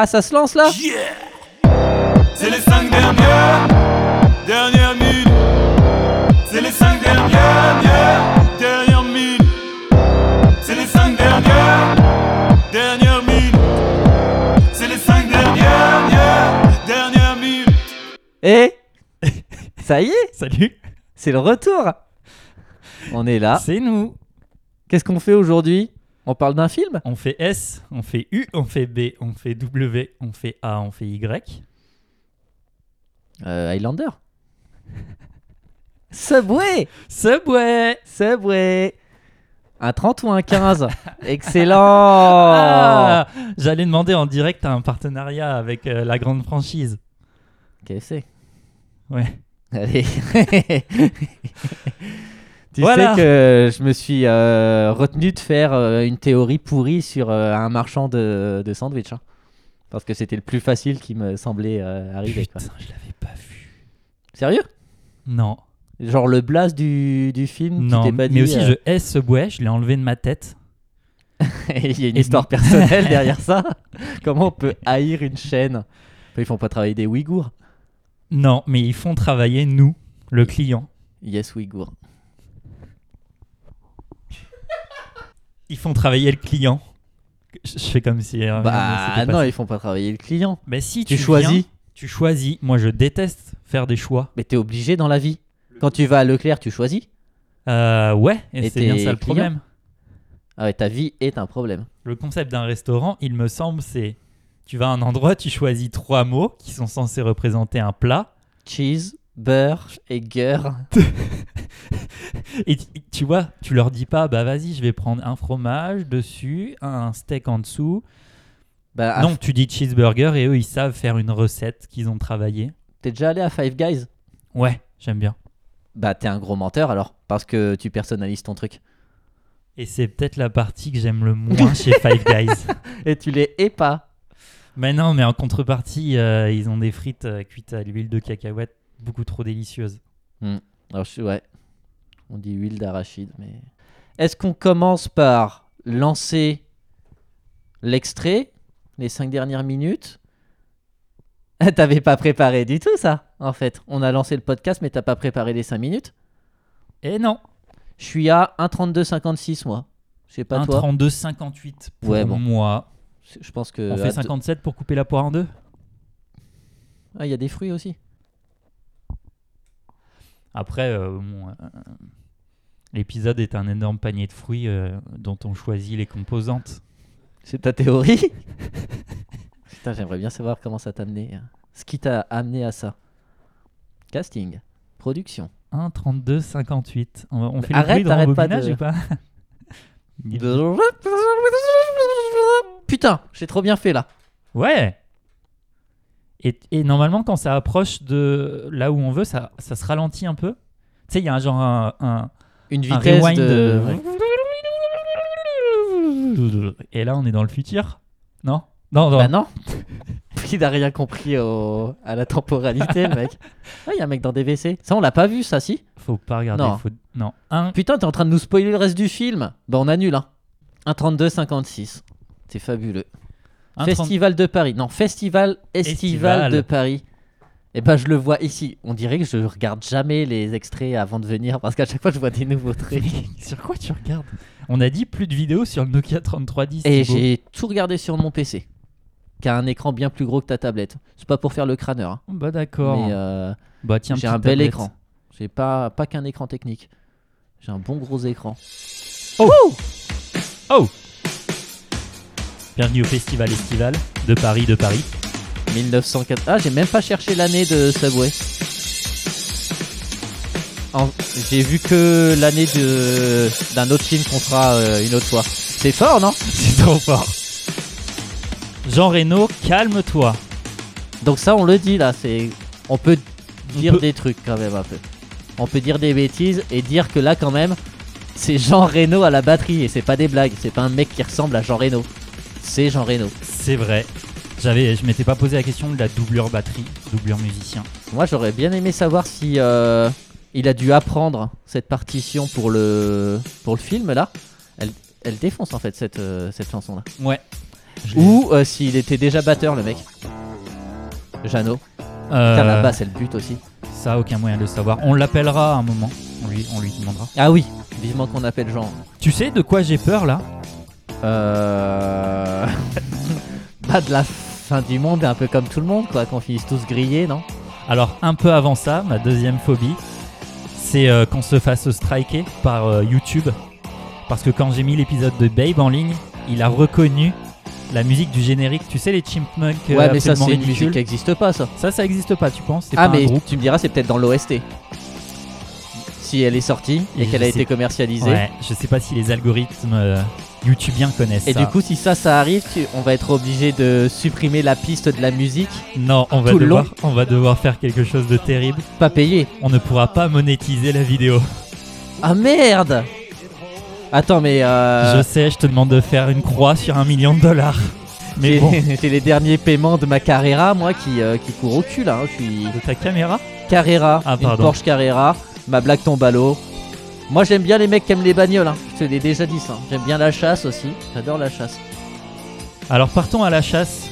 Ah, ça se lance là? C'est les cinq dernières, dernières minutes. C'est les cinq dernières, dernières, dernières minutes. C'est les cinq dernières, dernières minutes. C'est les cinq dernières, dernières, dernières minutes. Et? Ça y est, Salut, c'est le retour. On est là. c'est nous. Qu'est-ce qu'on fait aujourd'hui? On parle d'un film? On fait S, on fait U, on fait B, on fait W, on fait A, on fait Y. euh, Highlander? Subway Subway Subway Un 30 ou un 15 Excellent Ah, J'allais demander en direct un partenariat avec euh, la grande franchise. KFC. Ouais. Allez. tu Voilà. sais que je me suis euh, retenu de faire euh, une théorie pourrie sur euh, un marchand de, de sandwich. hein. Parce que c'était le plus facile qui me semblait euh, arriver. quoi. Putain, je l'avais pas vu. Sérieux? Non, Genre le blast du, du film non. pas dit. mais aussi, euh, je S Subway, je l'ai enlevé de ma tête. Il y a une histoire personnelle derrière ça. Comment on peut haïr une chaîne? Ils font pas travailler des Ouïghours? Non, mais ils font travailler nous, le client. Yes, Ouïghours. Ils font travailler le client. Je fais comme si. euh, Bah c'était pas non, ça. ils font pas travailler le client. Mais si Tu tu, choisis. viens, tu choisis. Moi, je déteste faire des choix. Mais t'es obligé dans la vie. Quand tu vas à Leclerc, tu choisis. Euh, ouais, et, Et c'est bien tes ça le clients problème. Ah ouais, ta vie est un problème. Le concept d'un restaurant, il me semble, c'est tu vas à un endroit, tu choisis trois mots qui sont censés représenter un plat, Cheese, beurre et guerre. et tu, vois, tu leur dis pas, bah vas-y, je vais prendre un fromage dessus, un steak en dessous. Bah, non, tu dis cheeseburger et eux, ils savent faire une recette qu'ils ont travaillée. t'es déjà allé à Five Guys? Ouais, j'aime bien. Bah t'es un gros menteur alors, parce que tu personnalises ton truc. Et c'est peut-être la partie que j'aime le moins chez Five Guys. Et tu les hais pas. Mais non, mais en contrepartie, euh, ils ont des frites euh, cuites à l'huile de cacahuète beaucoup trop délicieuses. Alors je ouais, on dit huile d'arachide, mais... Est-ce qu'on commence par lancer l'extrait, les cinq dernières minutes? T'avais pas préparé du tout ça, en fait. On a lancé le podcast, mais t'as pas préparé les cinq minutes Et non, Je suis à 1,32,56 moi. Je sais pas un toi. 32,58 pour Ouais, bon. moi. Je pense que... On fait 57 pour couper la poire en deux? Ah, il y a des fruits aussi. Après, euh, bon, euh, l'épisode est un énorme panier de fruits euh, dont on choisit les composantes. C'est ta théorie? Putain, j'aimerais bien savoir comment ça t'a amené. hein. Ce qui t'a amené à ça. Casting, production. 1,32,58. On, on fait Arrête, le arrête pas de- ou pas? Putain, j'ai trop bien fait là. Ouais et, et normalement, quand ça approche de là où on veut, ça, ça se ralentit un peu. Tu sais, il y a un genre un, un, Une un vitesse rewind de... de- Et là, on est dans le futur Non? Non, non. Bah non. Il n'a rien compris au- à la temporalité, le mec. Ah, il y a un mec dans des WC. Ça, on l'a pas vu, ça, si? Faut pas regarder. Non. faut- Non. Un. Putain, t'es en train de nous spoiler le reste du film. Bah, on annule, hein. 1,32,56. C'est fabuleux. Un Festival de Paris. Non, Festival Estival, Estival. de Paris. Et ben je le vois ici. On dirait que je regarde jamais les extraits avant de venir parce qu'à chaque fois je vois des nouveaux trucs. Sur quoi tu regardes? On a dit plus de vidéos sur le Nokia 3310. Et Thibaut. j'ai tout regardé sur mon PC. Qui a un écran bien plus gros que ta tablette. C'est pas pour faire le crâneur. hein. Bah d'accord. Mais euh, Bah tiens, j'ai petite un bel tablette. écran. J'ai pas, pas qu'un écran technique. J'ai un bon gros écran. Oh Bienvenue au Festival Estival de Paris, de Paris. 1904. Ah, j'ai même pas cherché l'année de Subway. En- J'ai vu que l'année de d'un autre film qu'on fera euh, une autre fois. C'est fort, non? C'est trop fort. Jean Reno, calme-toi. Donc ça, on le dit là. C'est on peut On dire peut- des trucs quand même un peu. On peut dire des bêtises et dire que là quand même, c'est Jean Reno à la batterie et c'est pas des blagues. C'est pas un mec qui ressemble à Jean Reno. C'est Jean Reno. C'est vrai. J'avais, je m'étais pas posé la question de la doublure batterie, doublure musicien. Moi, j'aurais bien aimé savoir si euh, il a dû apprendre cette partition pour le pour le film là. Elle, elle défonce en fait cette euh, cette chanson là. Ouais. Ou euh, s'il était déjà batteur, le mec. Jeannot. Putain, la basse, elle bute aussi. Ça, aucun moyen de le savoir. On l'appellera à un moment. On lui, on lui demandera. Ah oui, vivement qu'on appelle Jean. Tu sais de quoi j'ai peur là? Euh. bah, de la fin du monde, un peu comme tout le monde, quoi, qu'on finisse tous grillés, non? Alors, un peu avant ça, ma deuxième phobie, c'est euh, qu'on se fasse striker par euh, YouTube. Parce que quand j'ai mis l'épisode de Babe en ligne, il a reconnu la musique du générique. Tu sais, les Chipmunks euh, Ouais, mais ça, c'est une musique qui n'existe pas, ça. Ça, ça existe pas, tu penses Ah, pas mais tu me diras, c'est peut-être dans l'OST. Si elle est sortie et, Et qu'elle a sais- été commercialisée. Ouais, je sais pas si les algorithmes euh, YouTubiens connaissent Et ça. du coup, si ça, ça arrive, tu- on va être obligé de supprimer la piste de la musique, non, on va, devoir, long. on va devoir faire quelque chose de terrible. pas payer. On ne pourra pas monétiser la vidéo. Ah merde Attends, mais euh, Je sais, je te demande de faire une croix sur un million de dollars. Mais bon, j'ai les derniers paiements de ma Carrera, moi, qui, euh, qui court au cul là. hein. Je suis de ta caméra Carrera, Ah, une. Porsche Carrera. Ma blague tombe à l'eau. Moi, j'aime bien les mecs qui aiment les bagnoles. hein. Je te l'ai déjà dit ça. J'aime bien la chasse aussi. J'adore la chasse. Alors partons à la chasse.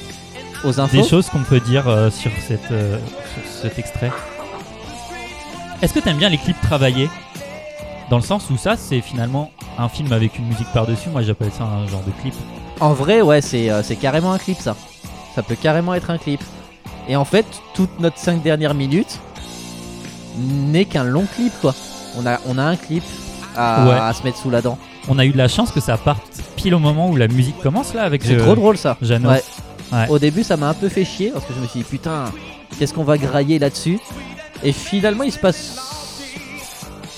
Aux infos. Des choses qu'on peut dire euh, sur, cette, euh, sur cet extrait. Est-ce que t'aimes bien les clips travaillés? Dans le sens où ça, c'est finalement un film avec une musique par-dessus. Moi, j'appelle ça un genre de clip. En vrai, ouais, c'est euh, c'est carrément un clip ça. Ça peut carrément être un clip. Et en fait, toute notre 5 dernières minutes n'est qu'un long clip quoi. On a, on a un clip à, Ouais. à se mettre sous la dent. On a eu de la chance que ça parte pile au moment où la musique commence là avec C'est euh, trop drôle ça. Jeannot. Ouais. Ouais. Au début, ça m'a un peu fait chier parce que je me suis dit putain, qu'est-ce qu'on va grailler là-dessus? Et finalement, il se passe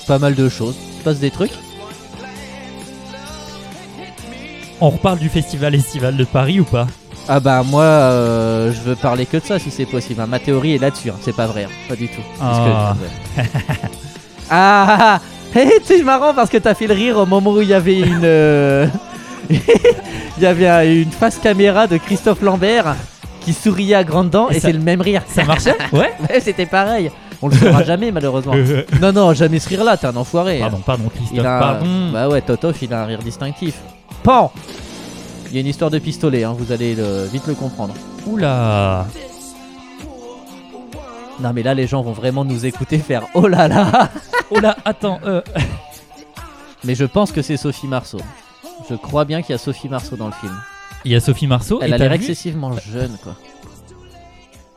pas mal de choses. Il se passe des trucs. On reparle du festival estival de Paris ou pas? Ah bah moi, euh, je veux parler que de ça si c'est possible. hein. Ma théorie est là-dessus. hein. C'est pas vrai, hein. pas du tout. Ah. que- ah, ah, ah. Hé, c'est marrant parce que t'as fait le rire au moment où il y avait une, euh, il y avait un- une face caméra de Christophe Lambert qui souriait à grandes dents Et c'est le même rire. Ça marchait Ouais Ouais, c'était pareil. On le saura jamais malheureusement. Non non, jamais ce rire-là. T'es un enfoiré. Pardon, pardon, Christophe, Il a un- pardon. Bah ouais, Totof, il a un rire distinctif. Pan Il y a une histoire de pistolet, hein, vous allez le- vite le comprendre. Oula Non mais là, les gens vont vraiment nous écouter faire oh là là Oh là, attends, euh, Mais je pense que c'est Sophie Marceau. Je crois bien qu'il y a Sophie Marceau dans le film. il y a Sophie Marceau. Elle et a l'air excessivement jeune, quoi.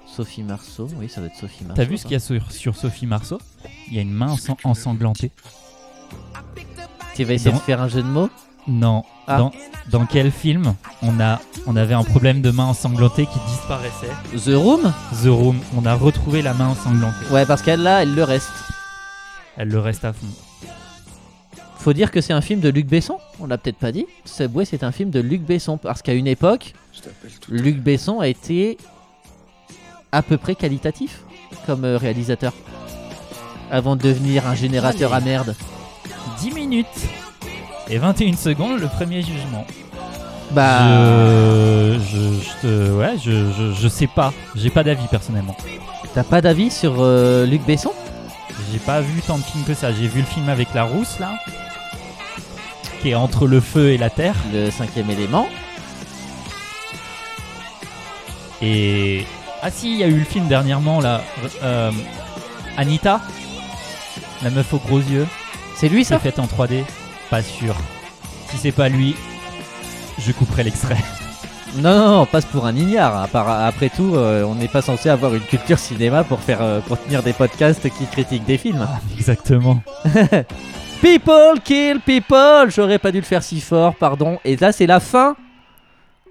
Sophie Marceau, oui, ça doit être Sophie Marceau. T'as vu ce qu'il y a sur, sur Sophie Marceau? Il y a une main ensan- ensanglantée. Tu vas essayer Dans- de faire un jeu de mots? Non. Ah. Dans, dans quel film on, a, on avait un problème de main ensanglantée qui disparaissait The Room The Room. On a retrouvé la main ensanglantée. Ouais, parce qu'elle là, elle le reste. Elle le reste à fond. Faut dire que c'est un film de Luc Besson, on l'a peut-être pas dit. Subway, c'est un film de Luc Besson, parce qu'à une époque, Luc Besson a été à peu près qualitatif comme euh, réalisateur. Avant de devenir un générateur à merde. 10 minutes et 21 secondes, le premier jugement. Bah, Je, je, je te- ouais, je, je, je sais pas. J'ai pas d'avis personnellement. t'as pas d'avis sur euh, Luc Besson? J'ai pas vu tant de films que ça. J'ai vu le film avec la rousse là, qui est entre le feu et la terre. Le cinquième élément. Et ah si, il y a eu le film dernièrement là, euh, Anita, la meuf aux gros yeux, C'est lui c'est ça faite en 3D. Pas sûr. Si c'est pas lui, je couperai l'extrait. Non, non, non, on passe pour un ignare. Après tout, euh, on n'est pas censé avoir une culture cinéma pour, faire, euh, pour tenir des podcasts qui critiquent des films. Exactement. People kill people J'aurais pas dû le faire si fort, pardon. Et là, c'est la fin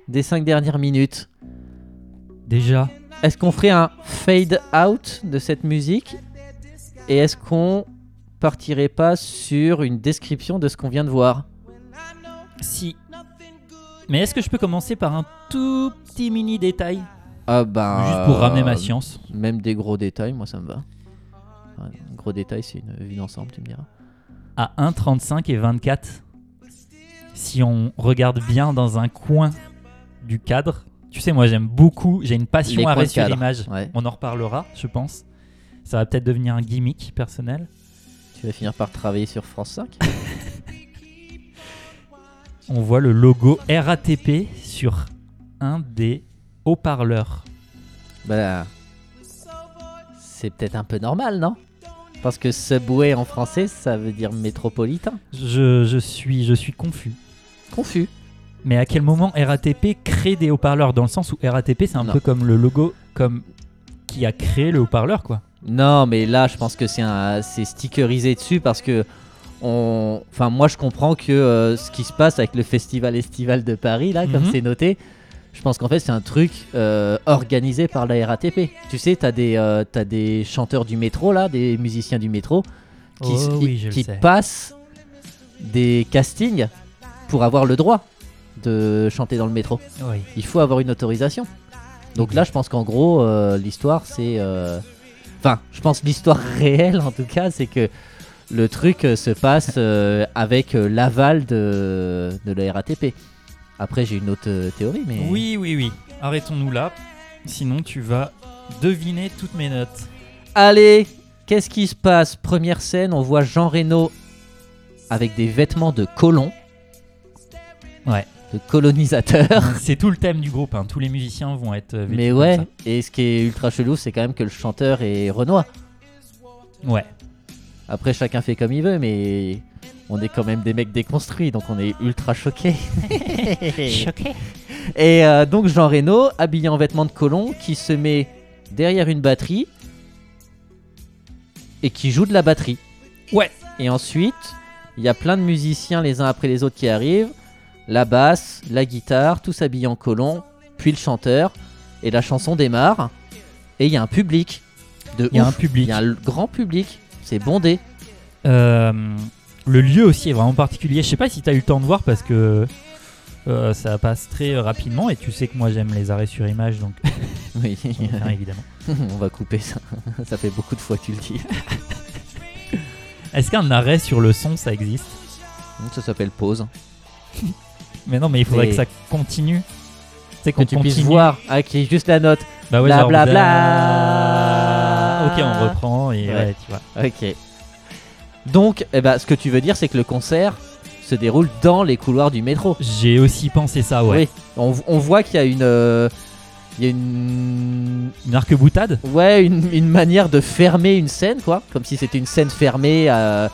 des 5 dernières minutes. Déjà. Est-ce qu'on ferait un fade out de cette musique? Et est-ce qu'on partirait pas sur une description de ce qu'on vient de voir Si. Mais est-ce que je peux commencer par un tout petit mini détail Ah ben. Juste pour ramener ma euh, science. Même des gros détails, moi ça me va. Un gros détail, c'est une vue d'ensemble, tu me diras. À 1,35 et 24, si on regarde bien dans un coin du cadre, tu sais, moi j'aime beaucoup, j'ai une passion Les arrêt de sur cadre, image. ouais. On en reparlera, je pense. Ça va peut-être devenir un gimmick personnel. Tu vas finir par travailler sur France 5 On voit le logo RATP sur un des haut-parleurs. Bah, c'est peut-être un peu normal, non? Parce que subway en français, ça veut dire métropolitain. Je, je suis, je suis confus. Confus. Mais à quel moment RATP crée des haut-parleurs? Dans le sens où RATP, c'est un Non. peu comme le logo comme qui a créé le haut-parleur, quoi. Non, mais là, je pense que c'est un, c'est stickerisé dessus parce que, on, enfin, moi, je comprends que euh, ce qui se passe avec le festival estival de Paris, là, comme Mhm. c'est noté, je pense qu'en fait, c'est un truc euh, organisé par la RATP. Tu sais, t'as des, euh, t'as des chanteurs du métro, là, des musiciens du métro, qui, Oh s- oui, je le qui sais. passent des castings pour avoir le droit de chanter dans le métro. Oui. Il faut avoir une autorisation. Donc là, je pense qu'en gros, euh, l'histoire, c'est. euh, Enfin, je pense que l'histoire réelle, en tout cas, c'est que le truc euh, se passe euh, avec euh, l'aval de, de la RATP. Après, j'ai une autre théorie, mais. Oui, oui, oui. Arrêtons-nous là. Sinon, tu vas deviner toutes mes notes. Allez, qu'est-ce qui se passe? Première scène, on voit Jean Reno avec des vêtements de colon. Ouais. De colonisateur. c'est tout le thème du groupe. hein. Tous les musiciens vont être. euh, vêtus mais comme ouais, ça. et ce qui est ultra chelou, c'est quand même que le chanteur est Renoir. Ouais. Après, chacun fait comme il veut, mais on est quand même des mecs déconstruits, donc on est ultra choqués. Choqué. Et euh, donc Jean Reno, habillé en vêtements de colon, qui se met derrière une batterie et qui joue de la batterie. Ouais. Et ensuite, il y a plein de musiciens les uns après les autres qui arrivent. La basse, la guitare, tous habillés en colon, puis le chanteur. Et la chanson démarre. Et il y a un public. Il y a un public. Il y a un grand public. C'est bondé. Euh, le lieu aussi est vraiment particulier. Je sais pas si tu as eu le temps de voir parce que euh, ça passe très rapidement et tu sais que moi j'aime les arrêts sur image donc Oui, évidemment. on va couper ça. ça fait beaucoup de fois que tu le dis. Est-ce qu'un arrêt sur le son ça existe? Ça s'appelle pause. Mais non, mais il faudrait que ça continue. C'est Que qu'on tu puisses voir. Ah, qui est juste la note. Bah ouais, Bla, genre, bla, bla. bla. Ok, on reprend et Ouais. ouais, tu vois. Ok. Donc, eh ben, ce que tu veux dire, c'est que le concert se déroule dans les couloirs du métro. J'ai aussi pensé ça, ouais. Oui. On, on voit qu'il y a une. euh, il y a une. Une arc-boutade Ouais, une, une manière de fermer une scène, quoi. Comme si c'était une scène fermée, euh,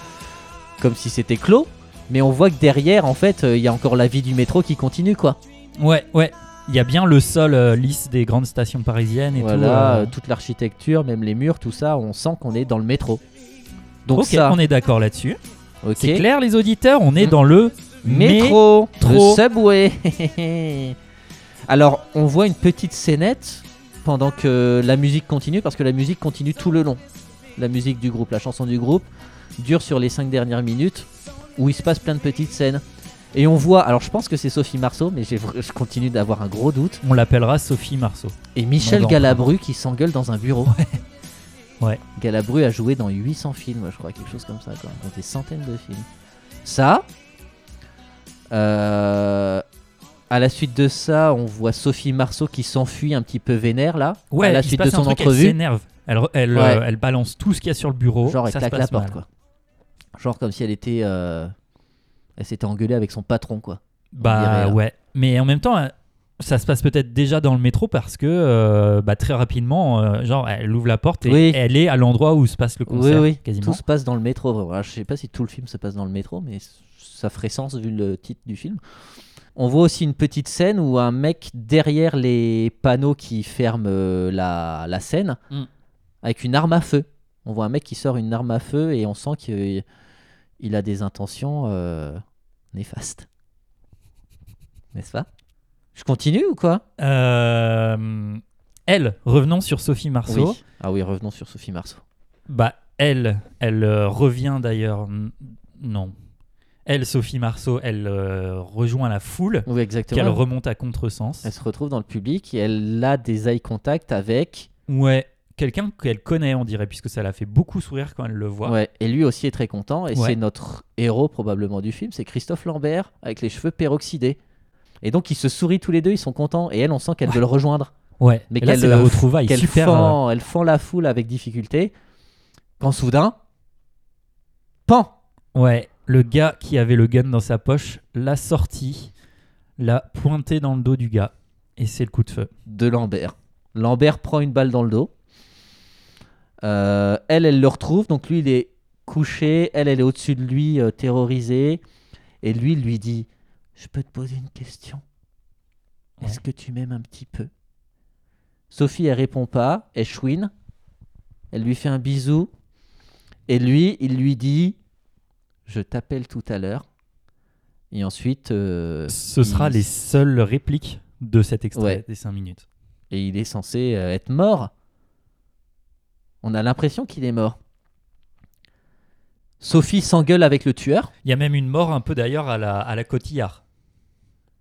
comme si c'était clos. Mais on voit que derrière, en fait, euh, il y a encore la vie du métro qui continue, quoi. Ouais, ouais. Il y a bien le sol euh, lisse des grandes stations parisiennes et voilà, tout. euh. toute l'architecture, même les murs, tout ça, on sent qu'on est dans le métro. Donc ok, ça, on est d'accord là-dessus. C'est clair, les auditeurs, on est Mm. dans le Métro, Métro. le subway. Alors, on voit une petite scénette pendant que la musique continue, parce que la musique continue tout le long. La musique du groupe, la chanson du groupe, dure sur les 5 dernières minutes, où il se passe plein de petites scènes. Et on voit, alors je pense que c'est Sophie Marceau, mais je continue d'avoir un gros doute. On l'appellera Sophie Marceau. Et Michel Galabru qui s'engueule dans un bureau. Ouais. Galabru a joué dans 800 films, je crois, quelque chose comme ça, quoi. dans des centaines de films. Ça. euh, à la suite de ça, on voit Sophie Marceau qui s'enfuit un petit peu vénère là. Ouais, à la suite de son truc, Elle entrevue. s'énerve. Elle, Ouais. euh, elle balance tout ce qu'il y a sur le bureau. Genre elle ça claque la porte mal. quoi. Genre comme si elle était, euh, elle s'était engueulée avec son patron quoi. Bah dirait, hein. ouais. Mais en même temps, euh, ça se passe peut-être déjà dans le métro parce que euh, bah, très rapidement, euh, genre, elle ouvre la porte et Oui. elle est à l'endroit où se passe le concert. oui oui. quasiment. Tout se passe dans le métro. Voilà, je sais pas si tout le film se passe dans le métro, mais ça ferait sens vu le titre du film. On voit aussi une petite scène où un mec derrière les panneaux qui ferment euh, la, la scène Mm. avec une arme à feu. On voit un mec qui sort une arme à feu et on sent qu'il il a des intentions euh, néfastes. N'est-ce pas? Je continue ou quoi? Euh, elle, revenons sur Sophie Marceau. Oui. Ah oui, revenons sur Sophie Marceau. Bah, elle, elle euh, revient d'ailleurs. Non. Elle, Sophie Marceau, elle rejoint la foule, Oui, qu'elle exactement. remonte à contresens. Elle se retrouve dans le public et elle a des eye contact avec. Ouais, quelqu'un qu'elle connaît, on dirait, puisque ça la fait beaucoup sourire quand elle le voit. Ouais, et lui aussi est très content. Et Ouais. c'est notre héros probablement du film, c'est Christophe Lambert avec les cheveux peroxydés. Et donc ils se sourient tous les deux, ils sont contents. Et elle, on sent qu'elle veut le rejoindre. Ouais, Mais qu'elle, la euh, retrouvaille Qu'elle super. euh, fend, elle fend la foule avec difficulté. Quand soudain, pan Ouais, le gars qui avait le gun dans sa poche l'a sorti, l'a pointé dans le dos du gars. Et c'est le coup de feu. de Lambert. Lambert prend une balle dans le dos. Euh, elle, elle le retrouve. Donc lui, il est couché. Elle, elle est au-dessus de lui, euh, terrorisée. Et lui, il lui dit Je peux te poser une question Est-ce que tu m'aimes un petit peu? Sophie, elle répond pas. Elle chouine. Elle lui fait un bisou. Et lui, il lui dit Je t'appelle tout à l'heure. Et ensuite. euh, Ce sera les seules répliques de cet extrait Ouais. des 5 minutes. et il est censé être mort. On a l'impression qu'il est mort. Sophie s'engueule avec le tueur Il y a même une mort un peu d'ailleurs à la, à la cotillard.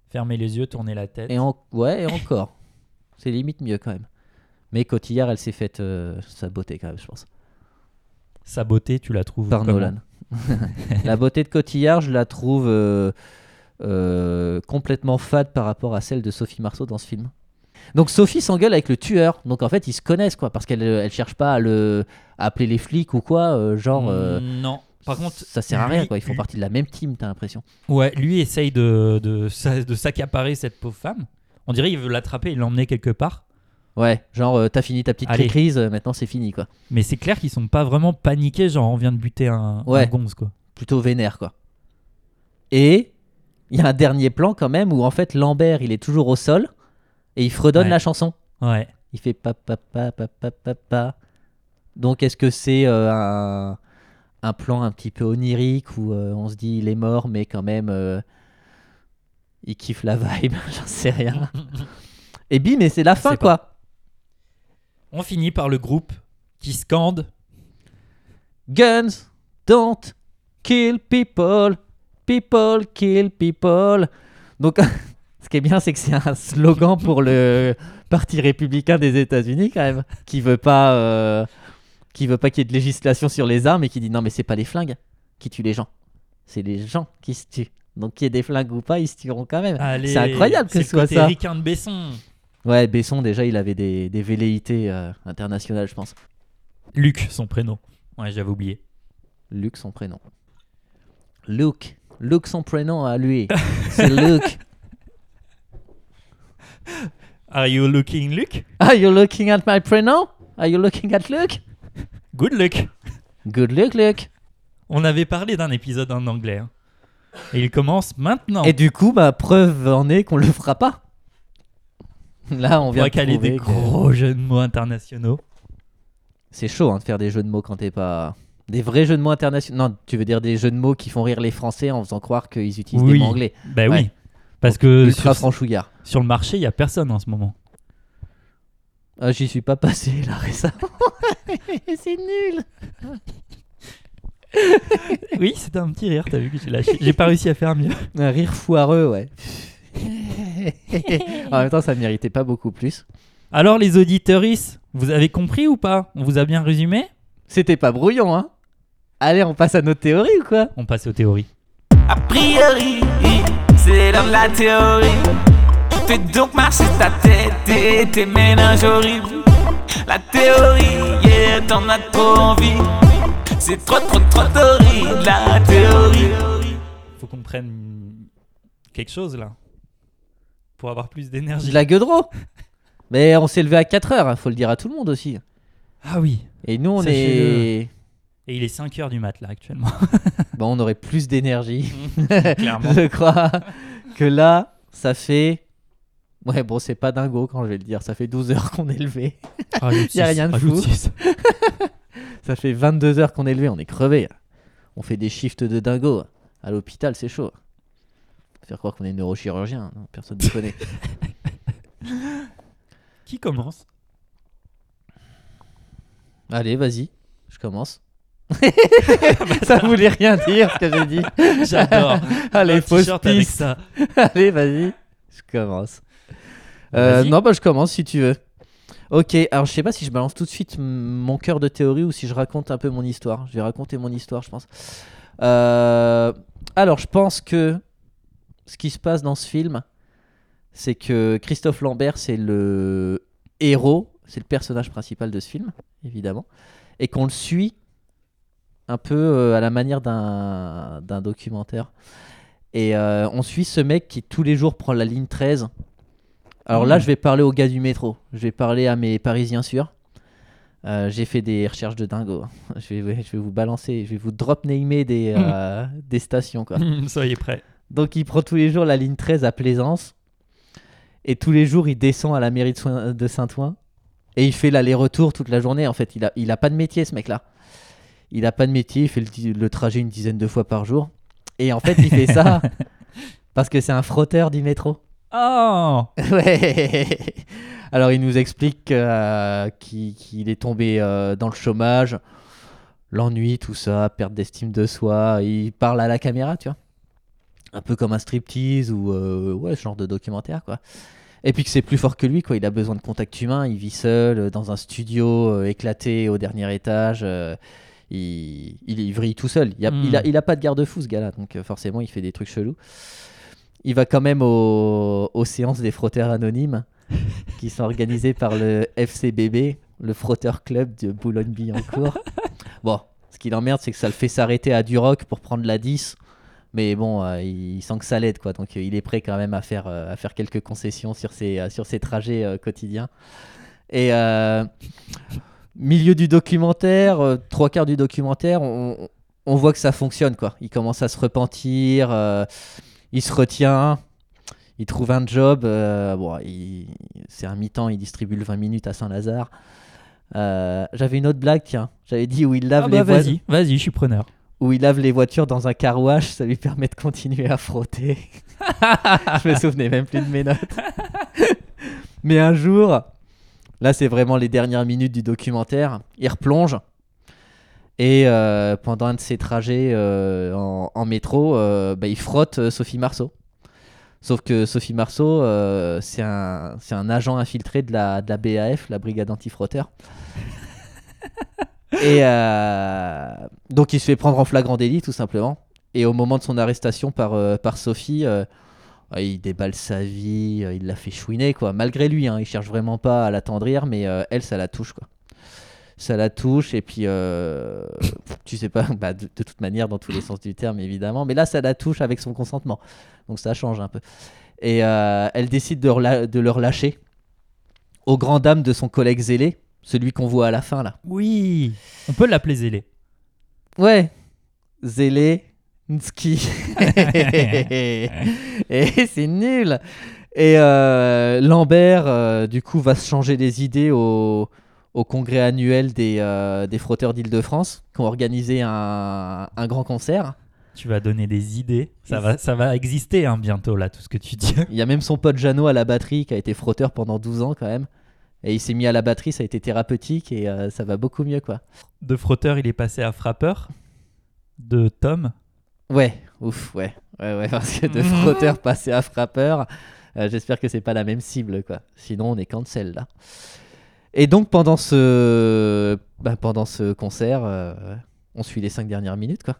Fermez les yeux, tournez la tête. et en... ouais et encore. C'est limite mieux quand même. Mais Cotillard, elle s'est faite euh, sa beauté quand même, je pense. Sa beauté, tu la trouves Par Nolan. la beauté de Cotillard, je la trouve euh, euh, complètement fade par rapport à celle de Sophie Marceau dans ce film. Donc Sophie s'engueule avec le tueur. Donc en fait, ils se connaissent quoi, parce qu'elle euh, elle cherche pas à le à appeler les flics ou quoi, euh, genre. euh, Non. Par contre, ça sert à rien quoi. Ils font partie de la même team, t'as l'impression. Ouais, lui essaye de, de, s'a- de s'accaparer cette pauvre femme. On dirait qu'il veut l'attraper et l'emmener quelque part. Ouais, genre euh, t'as fini ta petite Allez. crise, maintenant c'est fini quoi. Mais c'est clair qu'ils sont pas vraiment paniqués, genre on vient de buter un, Ouais. un gonze quoi. Plutôt vénère quoi. Et il y a un dernier plan quand même où en fait Lambert il est toujours au sol et il fredonne Ouais. la chanson. Ouais. Il fait pa pa pa pa pa pa pa. Donc est-ce que c'est euh, un, un plan un petit peu onirique où euh, on se dit il est mort mais quand même euh, il kiffe la vibe, j'en sais rien. Et bim, mais c'est la fin quoi. On finit par le groupe qui scande Guns don't kill people. People kill people. Donc, qui est bien, c'est que c'est un slogan pour le Parti républicain des États-Unis, quand même, qui veut pas, euh, qui veut pas qu'il y ait de législation sur les armes et qui dit non, mais c'est pas les flingues qui tuent les gens, c'est les gens qui se tuent. Donc, qu'il y ait des flingues ou pas, ils se tueront quand même. C'est incroyable que c'est ce soit ça. ricain de Besson. Ouais, Besson, déjà, il avait des, des velléités euh, internationales, je pense. Luc, son prénom. Ouais, j'avais oublié. Luc, son prénom. Luke. Luke, son prénom à lui. C'est Luke. Are you looking Luc? Are you looking at my prénom? Are you looking at Luke? Good Luc. Good luck, Luke. On avait parlé d'un épisode en anglais. hein. Et il commence maintenant. Et du coup, ma preuve en est qu'on le fera pas. Là, on on vient voit de qu'elle est des que- gros jeux de mots internationaux. C'est chaud hein, de faire des jeux de mots quand t'es pas. Des vrais jeux de mots internationaux. Non, tu veux dire des jeux de mots qui font rire les Français en faisant croire qu'ils utilisent des Oui. mots anglais. Bah Ouais. oui. Parce que Ultra sur, franchouillard. Sur le marché, il y a personne en ce moment. Ah, J'y suis pas passé là récemment. C'est nul. oui, c'était un petit rire, t'as vu que j'ai lâché. J'ai pas réussi à faire mieux. Un rire foireux, ouais. en même temps, ça méritait pas beaucoup plus. Alors les auditeuristes, vous avez compris ou pas? On vous a bien résumé? C'était pas brouillon, hein. Allez, on passe à notre théorie ou quoi? On passe aux théories. A priori, c'est dans la théorie. Fais donc marcher ta tête et tes ménages horribles. La théorie, yeah, t'en as trop envie. C'est trop, trop, trop horrible, la théorie. Faut qu'on prenne quelque chose là. Pour avoir plus d'énergie. De la gueudreau Mais on s'est levé à 4 heures, faut le dire à tout le monde aussi. Ah oui. Et nous, on est. Et il est 5h du mat là actuellement. Bon, on aurait plus d'énergie, Clairement. je crois, que là, ça fait. Ouais, bon, c'est pas dingo quand je vais le dire, ça fait 12 heures qu'on est levé. Rajoute Y a rien de fou. Ça fait 22 heures qu'on est levé, on est crevé. On fait des shifts de dingo. À l'hôpital, c'est chaud. Faire croire qu'on est neurochirurgien, non, personne ne connaît. Qui commence? Allez, vas-y, je commence. ça voulait rien dire ce que j'ai dit. J'adore. Allez, fausse t-shirt avec piste. ça. Allez, vas-y, je commence. Euh, Vas-y. non, bah je commence si tu veux. Ok, alors je sais pas si je balance tout de suite mon cœur de théorie ou si je raconte un peu mon histoire. Je vais raconter mon histoire, je pense. Euh, alors, je pense que ce qui se passe dans ce film, c'est que Christophe Lambert, c'est le héros, c'est le personnage principal de ce film, évidemment, et qu'on le suit un peu euh, à la manière d'un d'un documentaire. Et euh, on suit ce mec qui tous les jours prend la ligne 13 Alors Mmh. là, je vais parler aux gars du métro. Je vais parler à mes Parisiens sûrs. Euh, J'ai fait des recherches de dingo. Je vais, ouais, je vais vous balancer, je vais vous drop namer des, euh, des stations. Quoi. Soyez prêts. Donc il prend tous les jours la ligne 13 à Plaisance. Et tous les jours, il descend à la mairie de, Saint-Ouen. Et il fait l'aller-retour toute la journée. En fait, il a, il a pas de métier, ce mec-là. Il a pas de métier. Il fait le trajet une dizaine de fois par jour. Et en fait, il fait ça parce que c'est un frotteur du métro. Oh Ouais. Alors il nous explique euh, qu'il qu'il est tombé euh, dans le chômage, l'ennui, tout ça, perte d'estime de soi. Il parle à la caméra, tu vois. Un peu comme un striptease ou euh, ouais, ce genre de documentaire, quoi. Et puis que c'est plus fort que lui, quoi. Il a besoin de contact humain. Il vit seul dans un studio éclaté au dernier étage. il, il, il vrille tout seul. Il a, Hmm. il, a, il a pas de garde-fou, ce gars-là. Donc forcément, il fait des trucs chelous. Il va quand même au- aux séances des frotteurs anonymes qui sont organisées par le FCBB, le frotteur club de Boulogne-Billancourt. bon, ce qui l'emmerde, c'est que ça le fait s'arrêter à Duroc pour prendre la 10. Mais bon, euh, il sent que ça l'aide, quoi. Donc euh, il est prêt quand même à faire, euh, à faire quelques concessions sur ses, sur ses trajets quotidiens. Et euh, milieu du documentaire, trois quarts du documentaire, on, on voit que ça fonctionne, quoi. Il commence à se repentir, il se retient, il trouve un job. euh, bon, c'est un mi-temps, il distribue le 20 minutes à Saint-Lazare. Euh, J'avais une autre blague, tiens. J'avais dit où il lave Ah les bah voitures vas-y, vas-y, je suis preneur. où il lave les voitures dans un car wash, ça lui permet de continuer à frotter. je me souvenais même plus de mes notes. Mais un jour, là c'est vraiment les dernières minutes du documentaire, il replonge. Et euh, pendant un de ses trajets euh, en, en métro, euh, bah, il frotte euh, Sophie Marceau. Sauf que Sophie Marceau, c'est un, c'est un agent infiltré de la, de la BAF, la brigade anti-frotteur. Et donc il se fait prendre en flagrant délit tout simplement. Et au moment de son arrestation par, par Sophie, euh, il déballe sa vie, il la fait chouiner quoi. Malgré lui, hein, il cherche vraiment pas à l'attendrir, mais elle, ça la touche quoi. Ça la touche et puis euh, tu sais pas, bah, de, de toute manière dans tous les sens du terme évidemment, mais là ça la touche avec son consentement, donc ça change un peu. Et euh, elle décide de, rela- de le relâcher aux grandes dames de son collègue zélé, celui qu'on voit à la fin là. Oui, on peut l'appeler Zélé. Ouais. Zelensky. et c'est nul. Et euh, Lambert, du coup, va se changer les idées au, au congrès annuel des, euh, des frotteurs d'Île-de-France, qui ont organisé un, un grand concert. Tu vas donner des idées. Ça va, ça va exister hein, bientôt là, tout ce que tu dis. Il y a même son pote Jeannot à la batterie, qui a été frotteur pendant 12 ans quand même. Et il s'est mis à la batterie, ça a été thérapeutique et euh, ça va beaucoup mieux, quoi. De frotteur, il est passé à frappeur? De Tom? Ouais, ouf, ouais. Ouais, ouais, parce que de frotteur passer à frappeur, euh, j'espère que c'est pas la même cible, quoi. Sinon, on est cancel, là. Et donc, pendant ce, bah, pendant ce concert, euh, on suit les cinq dernières minutes, quoi.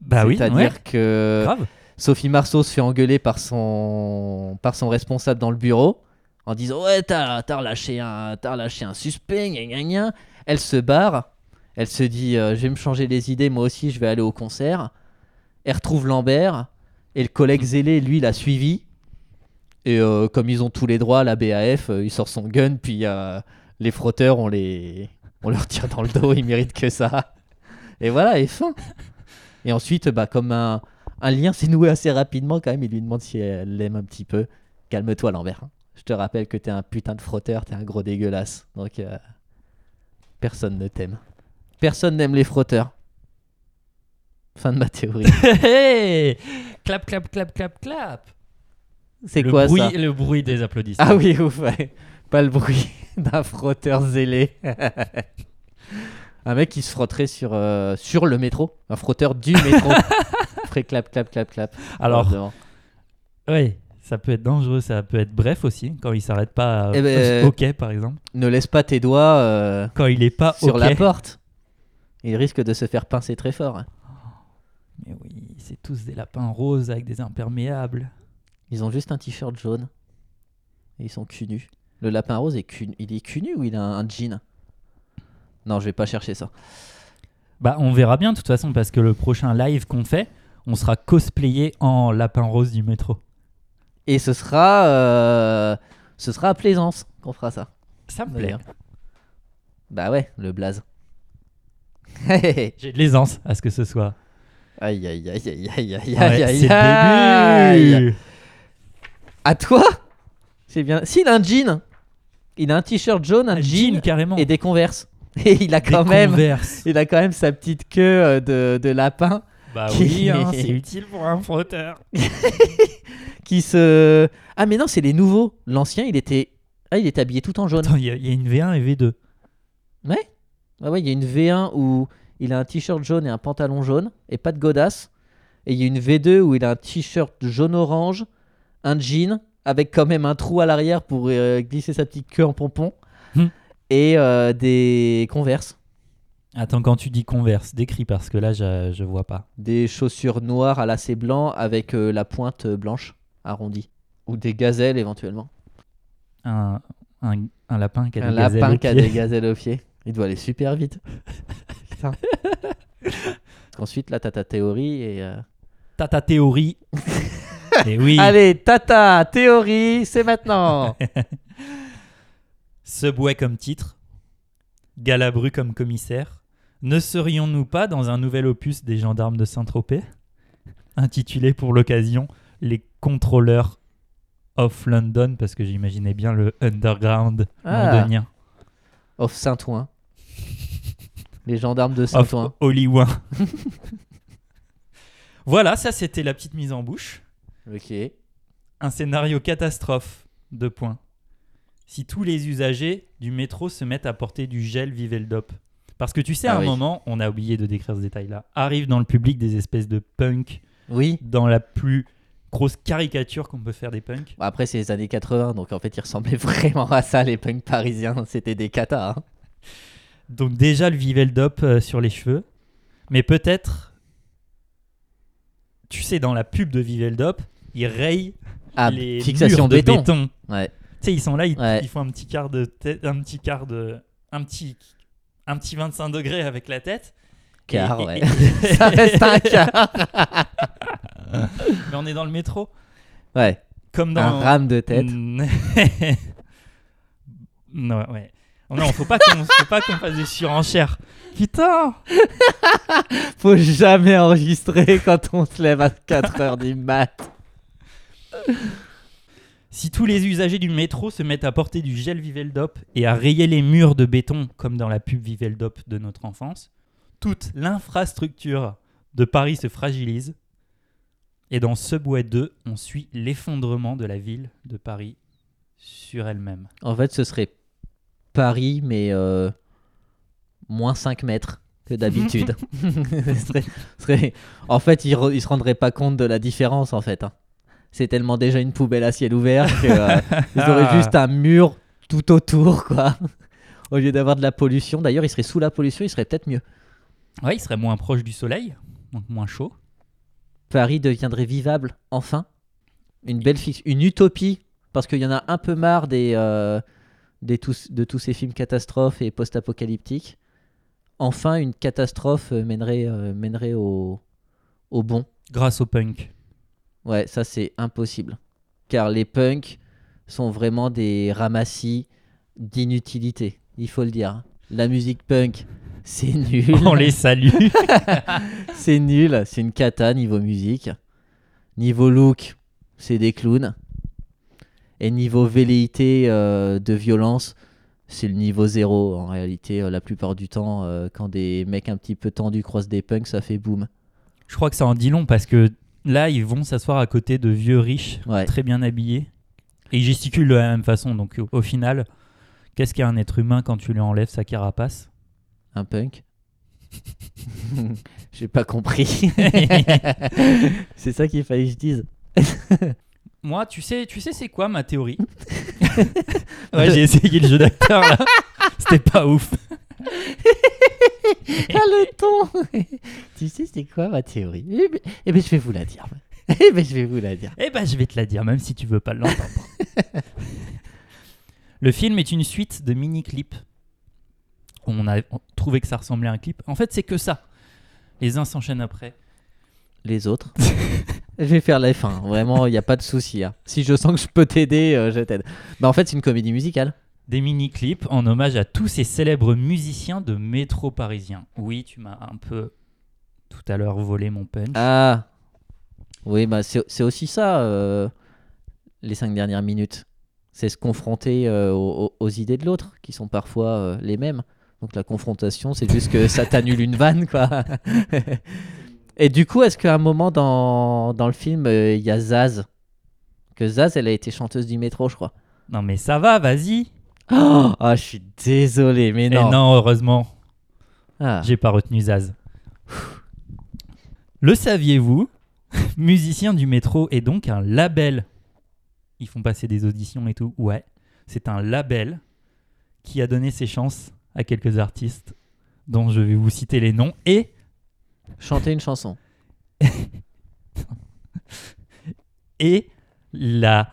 Bah oui, C'est-à-dire ouais, que grave. Sophie Marceau se fait engueuler par son, par son responsable dans le bureau en disant Ouais, t'as t'as relâché, un- t'as relâché un suspect, gna gna gna. Elle se barre, elle se dit euh, Je vais me changer les idées, moi aussi, je vais aller au concert. Elle retrouve Lambert et le collègue zélé, lui, l'a suivi. Et euh, comme ils ont tous les droits, la BAF, euh, il sort son gun, puis les frotteurs, on, les... on leur tire dans le dos, ils méritent que ça. Et voilà, et fin. Et ensuite, bah, comme un, un lien s'est noué assez rapidement quand même. Il lui demande si elle l'aime un petit peu. Calme-toi, Lambert. hein. Je te rappelle que t'es un putain de frotteur, t'es un gros dégueulasse. Donc, euh, personne ne t'aime. Personne n'aime les frotteurs. Fin de ma théorie. Hey clap, clap, clap, clap, clap. C'est quoi bruit, ça? Le bruit des applaudissements. Ah oui, ouf, ouais. Pas le bruit d'un frotteur zélé. un mec qui se frotterait sur, euh, sur le métro. Un frotteur du métro. Ferait clap, clap, clap, clap. Alors, oui, ça peut être dangereux, ça peut être bref aussi, quand il s'arrête pas Eh euh, ben, ok par exemple. ne laisse pas tes doigts euh, Quand il est pas sur la porte. Il risque de se faire pincer très fort. hein. Mais oui, c'est tous des lapins roses avec des imperméables. Ils ont juste un t-shirt jaune. Et ils sont cul nus. Le lapin rose est cul... il est cul nu ou il a un jean? Non, je vais pas chercher ça. Bah, on verra bien de toute façon parce que le prochain live qu'on fait, on sera cosplayé en lapin rose du métro. Et ce sera euh, Ce sera à Plaisance qu'on fera ça. Ça me plaît. Bah ouais, le blaze. aïe J'ai de l'aisance à ce que ce soit. aïe aïe aïe aïe aïe aïe Ouais, aïe c'est aïe. début. À toi? C'est bien. S'il a un jean, il a un t-shirt jaune, un Un jean, jean carrément. et des converses. Et il a Des quand même, il a quand même sa petite queue euh, de, de lapin Bah Qui- oui, hein, c'est utile pour un frotteur. qui se. Ah mais non, c'est les nouveaux. L'ancien, il était, ah il était habillé tout en jaune. Il y, a- il y a une V1 et V2. Ah ouais, il y a une V1 où il a un t-shirt jaune et un pantalon jaune et pas de godasse. Et il y a une V2 où il a un t-shirt jaune-orange, un jean avec quand même un trou à l'arrière pour euh, glisser sa petite queue en pompon Hmm. et euh, des converses, Attends, quand tu dis Converse, décris parce que là, je, je vois pas. des chaussures noires à lacets blancs avec euh, la pointe blanche arrondie ou des gazelles éventuellement. Un, un, un lapin qui a un des gazelles lapin aux qui a des gazelles aux pieds. Il doit aller super vite. Putain. Ensuite, là, t'as ta théorie et. T'as ta théorie. et oui, Allez, tata, théorie, c'est maintenant. Subway comme titre, Galabru comme commissaire. Ne serions-nous pas dans un nouvel opus des gendarmes de Saint-Tropez Intitulé pour l'occasion Les contrôleurs of London, parce que j'imaginais bien le underground Ah. londonien. Off Saint-Ouen. Les gendarmes de Of Saint-Ouen. Hollywood. voilà, ça c'était la petite mise en bouche. Ok. Un scénario catastrophe. Deux points. Si tous les usagers du métro se mettent à porter du gel Viveldop. Parce que tu sais, à Ah un oui. moment, on a oublié de décrire ce détail-là, arrivent dans le public des espèces de punks Oui. dans la plus grosse caricature qu'on peut faire des punks. Bon, après, c'est les années 80, donc en fait, ils ressemblaient vraiment à ça, les punks parisiens. C'était des katas. hein. Donc déjà le Viveldop euh, sur les cheveux. Mais peut-être, tu sais, dans la pub de Viveldop, ils rayent Ah, les fixation murs de béton. béton. Ouais. Tu sais, ils sont là, ils, Ouais. ils font un petit quart de tête, un petit quart de, un petit, un petit 25 degrés avec la tête. Car, Et- ouais. et- ça reste un quart. Mais on est dans le métro, Ouais. comme dans Un rame de tête. Non, ouais. Oh non, faut pas qu'on, faut pas qu'on fasse des surenchères. Putain. Faut jamais enregistrer quand on se lève à 4h du mat. Si tous les usagers du métro se mettent à porter du gel Viveldop et à rayer les murs de béton comme dans la pub Viveldop de notre enfance, toute l'infrastructure de Paris se fragilise. Et dans Subway 2, on suit l'effondrement de la ville de Paris sur elle-même. En fait, ce serait Paris, mais euh, moins 5 mètres que d'habitude. Ce ce En fait, ils ne se rendraient pas compte de la différence, en fait. hein. C'est tellement déjà une poubelle à ciel ouvert que euh, ils auraient juste un mur tout autour, quoi. Au lieu d'avoir de la pollution. D'ailleurs, ils seraient sous la pollution, ils seraient peut-être mieux. Ouais, il serait moins proche du soleil, donc moins chaud. Paris deviendrait vivable, enfin. Une belle fiction, une utopie, parce qu'il y en a un peu marre des, euh, des tous, de tous ces films catastrophes et post-apocalyptiques. Enfin, une catastrophe euh, mènerait, euh, mènerait au, au bon. Grâce au punk. Ouais, ça c'est impossible. Car les punks sont vraiment des ramassis d'inutilité, il faut le dire. La musique punk, c'est nul. On les salue. C'est nul, c'est une cata niveau musique. Niveau look, c'est des clowns. Et niveau velléité euh, de violence, c'est le niveau zéro. En réalité, euh, la plupart du temps, euh, quand des mecs un petit peu tendus croisent des punks, ça fait boum. Je crois que ça en dit long parce que là, ils vont s'asseoir à côté de vieux riches, Ouais. très bien habillés. Et ils gesticulent de la même façon. Donc au, au final, qu'est-ce qu'un être humain quand tu lui enlèves sa carapace? Un punk J'ai pas compris. c'est ça qu'il fallait que je dise. Moi, tu sais, tu sais c'est quoi ma théorie? Ouais, j'ai essayé le jeu d'acteur là. C'était pas ouf. Ah le ton Tu sais c'est quoi ma théorie? Eh ben, eh ben, je vais vous la dire. Eh ben je vais vous la dire. Eh ben, je vais te la dire, même si tu veux pas l'entendre. le film est une suite de mini-clips. On a trouvé que ça ressemblait à un clip. En fait, c'est que ça. Les uns s'enchaînent après. Les autres Je vais faire la F1. Vraiment, il n'y a pas de souci. hein. Si je sens que je peux t'aider, euh, je t'aide. Bah, en fait, c'est une comédie musicale. Des mini-clips en hommage à tous ces célèbres musiciens de métro parisien. Oui, tu m'as un peu tout à l'heure volé mon punch. Ah. Oui, bah, c'est aussi ça, euh, les cinq dernières minutes. C'est se confronter euh, aux, idées de l'autre, qui sont parfois euh, les mêmes. Donc la confrontation, c'est juste que ça t'annule une vanne, quoi. Et du coup, est-ce qu'à un moment dans, dans le film, euh, il y a Zaz? Que Zaz, elle a été chanteuse du métro, je crois. Non mais ça va, vas-y. Oh, ah, je suis désolé, mais Et non. non, heureusement, Ah. j'ai pas retenu Zaz. Le saviez-vous? Musicien du métro est donc un label. Ils font passer des auditions et tout. Ouais, c'est un label qui a donné ses chances à quelques artistes dont je vais vous citer les noms et Chanter une chanson. et la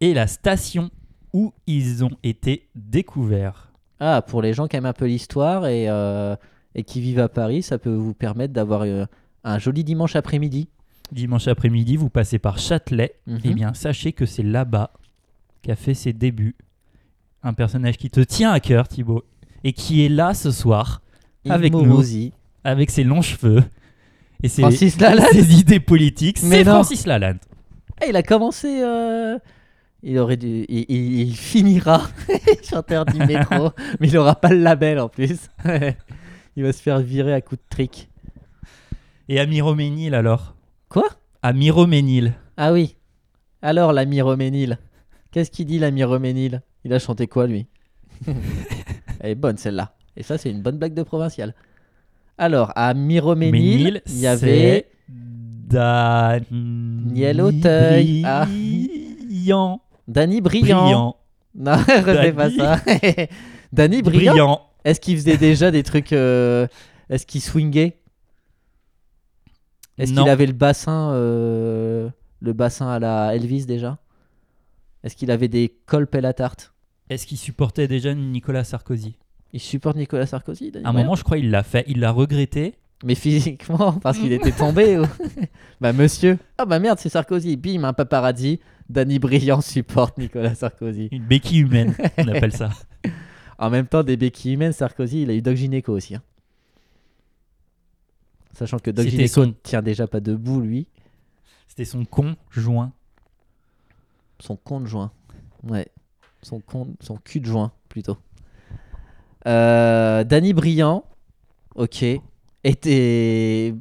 et la station où ils ont été découverts. Ah, pour les gens qui aiment un peu l'histoire et, euh, et qui vivent à Paris, ça peut vous permettre d'avoir euh, un joli dimanche après-midi. Dimanche après-midi, vous passez par Châtelet. Mhm. Eh bien, sachez que c'est là-bas qu'a fait ses débuts un personnage qui te tient à cœur, Thibaut, et qui est là ce soir Yves avec nous. Avec ses longs cheveux et ses, Francis Lalanne. ses idées politiques. C'est. Francis Lalanne. Ah, il a commencé. euh, Il aurait dû. Il, il- il finira chanteur du métro, mais il aura pas le label en plus. il va se faire virer à coups de trick. Et Amiro Ménil alors? Quoi? Amiro Ménil. Ah oui. Alors l'ami Roménil. Qu'est-ce qu'il dit l'ami Roménil Il a chanté quoi lui? Elle est bonne celle-là. Et ça c'est une bonne blague de provincial. Alors à Miroménil, Ménil, il y avait Daniel Auteuil. Ah. Danny Brillant. Non, refais pas ça. Danny Brillant. Brillant. Est-ce qu'il faisait déjà des trucs euh, Est-ce qu'il swingait? Est-ce Non. qu'il avait le bassin euh, le bassin à la Elvis déjà? Est-ce qu'il avait des colpes à la tarte? Est-ce qu'il supportait déjà Nicolas Sarkozy? Il supporte Nicolas Sarkozy Danny À un Brillant moment, je crois, il l'a fait. Il l'a regretté. Mais physiquement, parce qu'il était tombé ou... Bah monsieur Ah bah merde, c'est Sarkozy Bim, un paparazzi Danny Brillant supporte Nicolas Sarkozy. Une béquille humaine, on appelle ça. En même temps, des béquilles humaines, Sarkozy, il a eu Doc Gynéco aussi. hein. Sachant que Doc Gynéco son- tient déjà pas debout, lui. C'était son conjoint. Son compte joint. Ouais. Son, son cul de joint, plutôt. Euh, Danny Briand, ok. Était.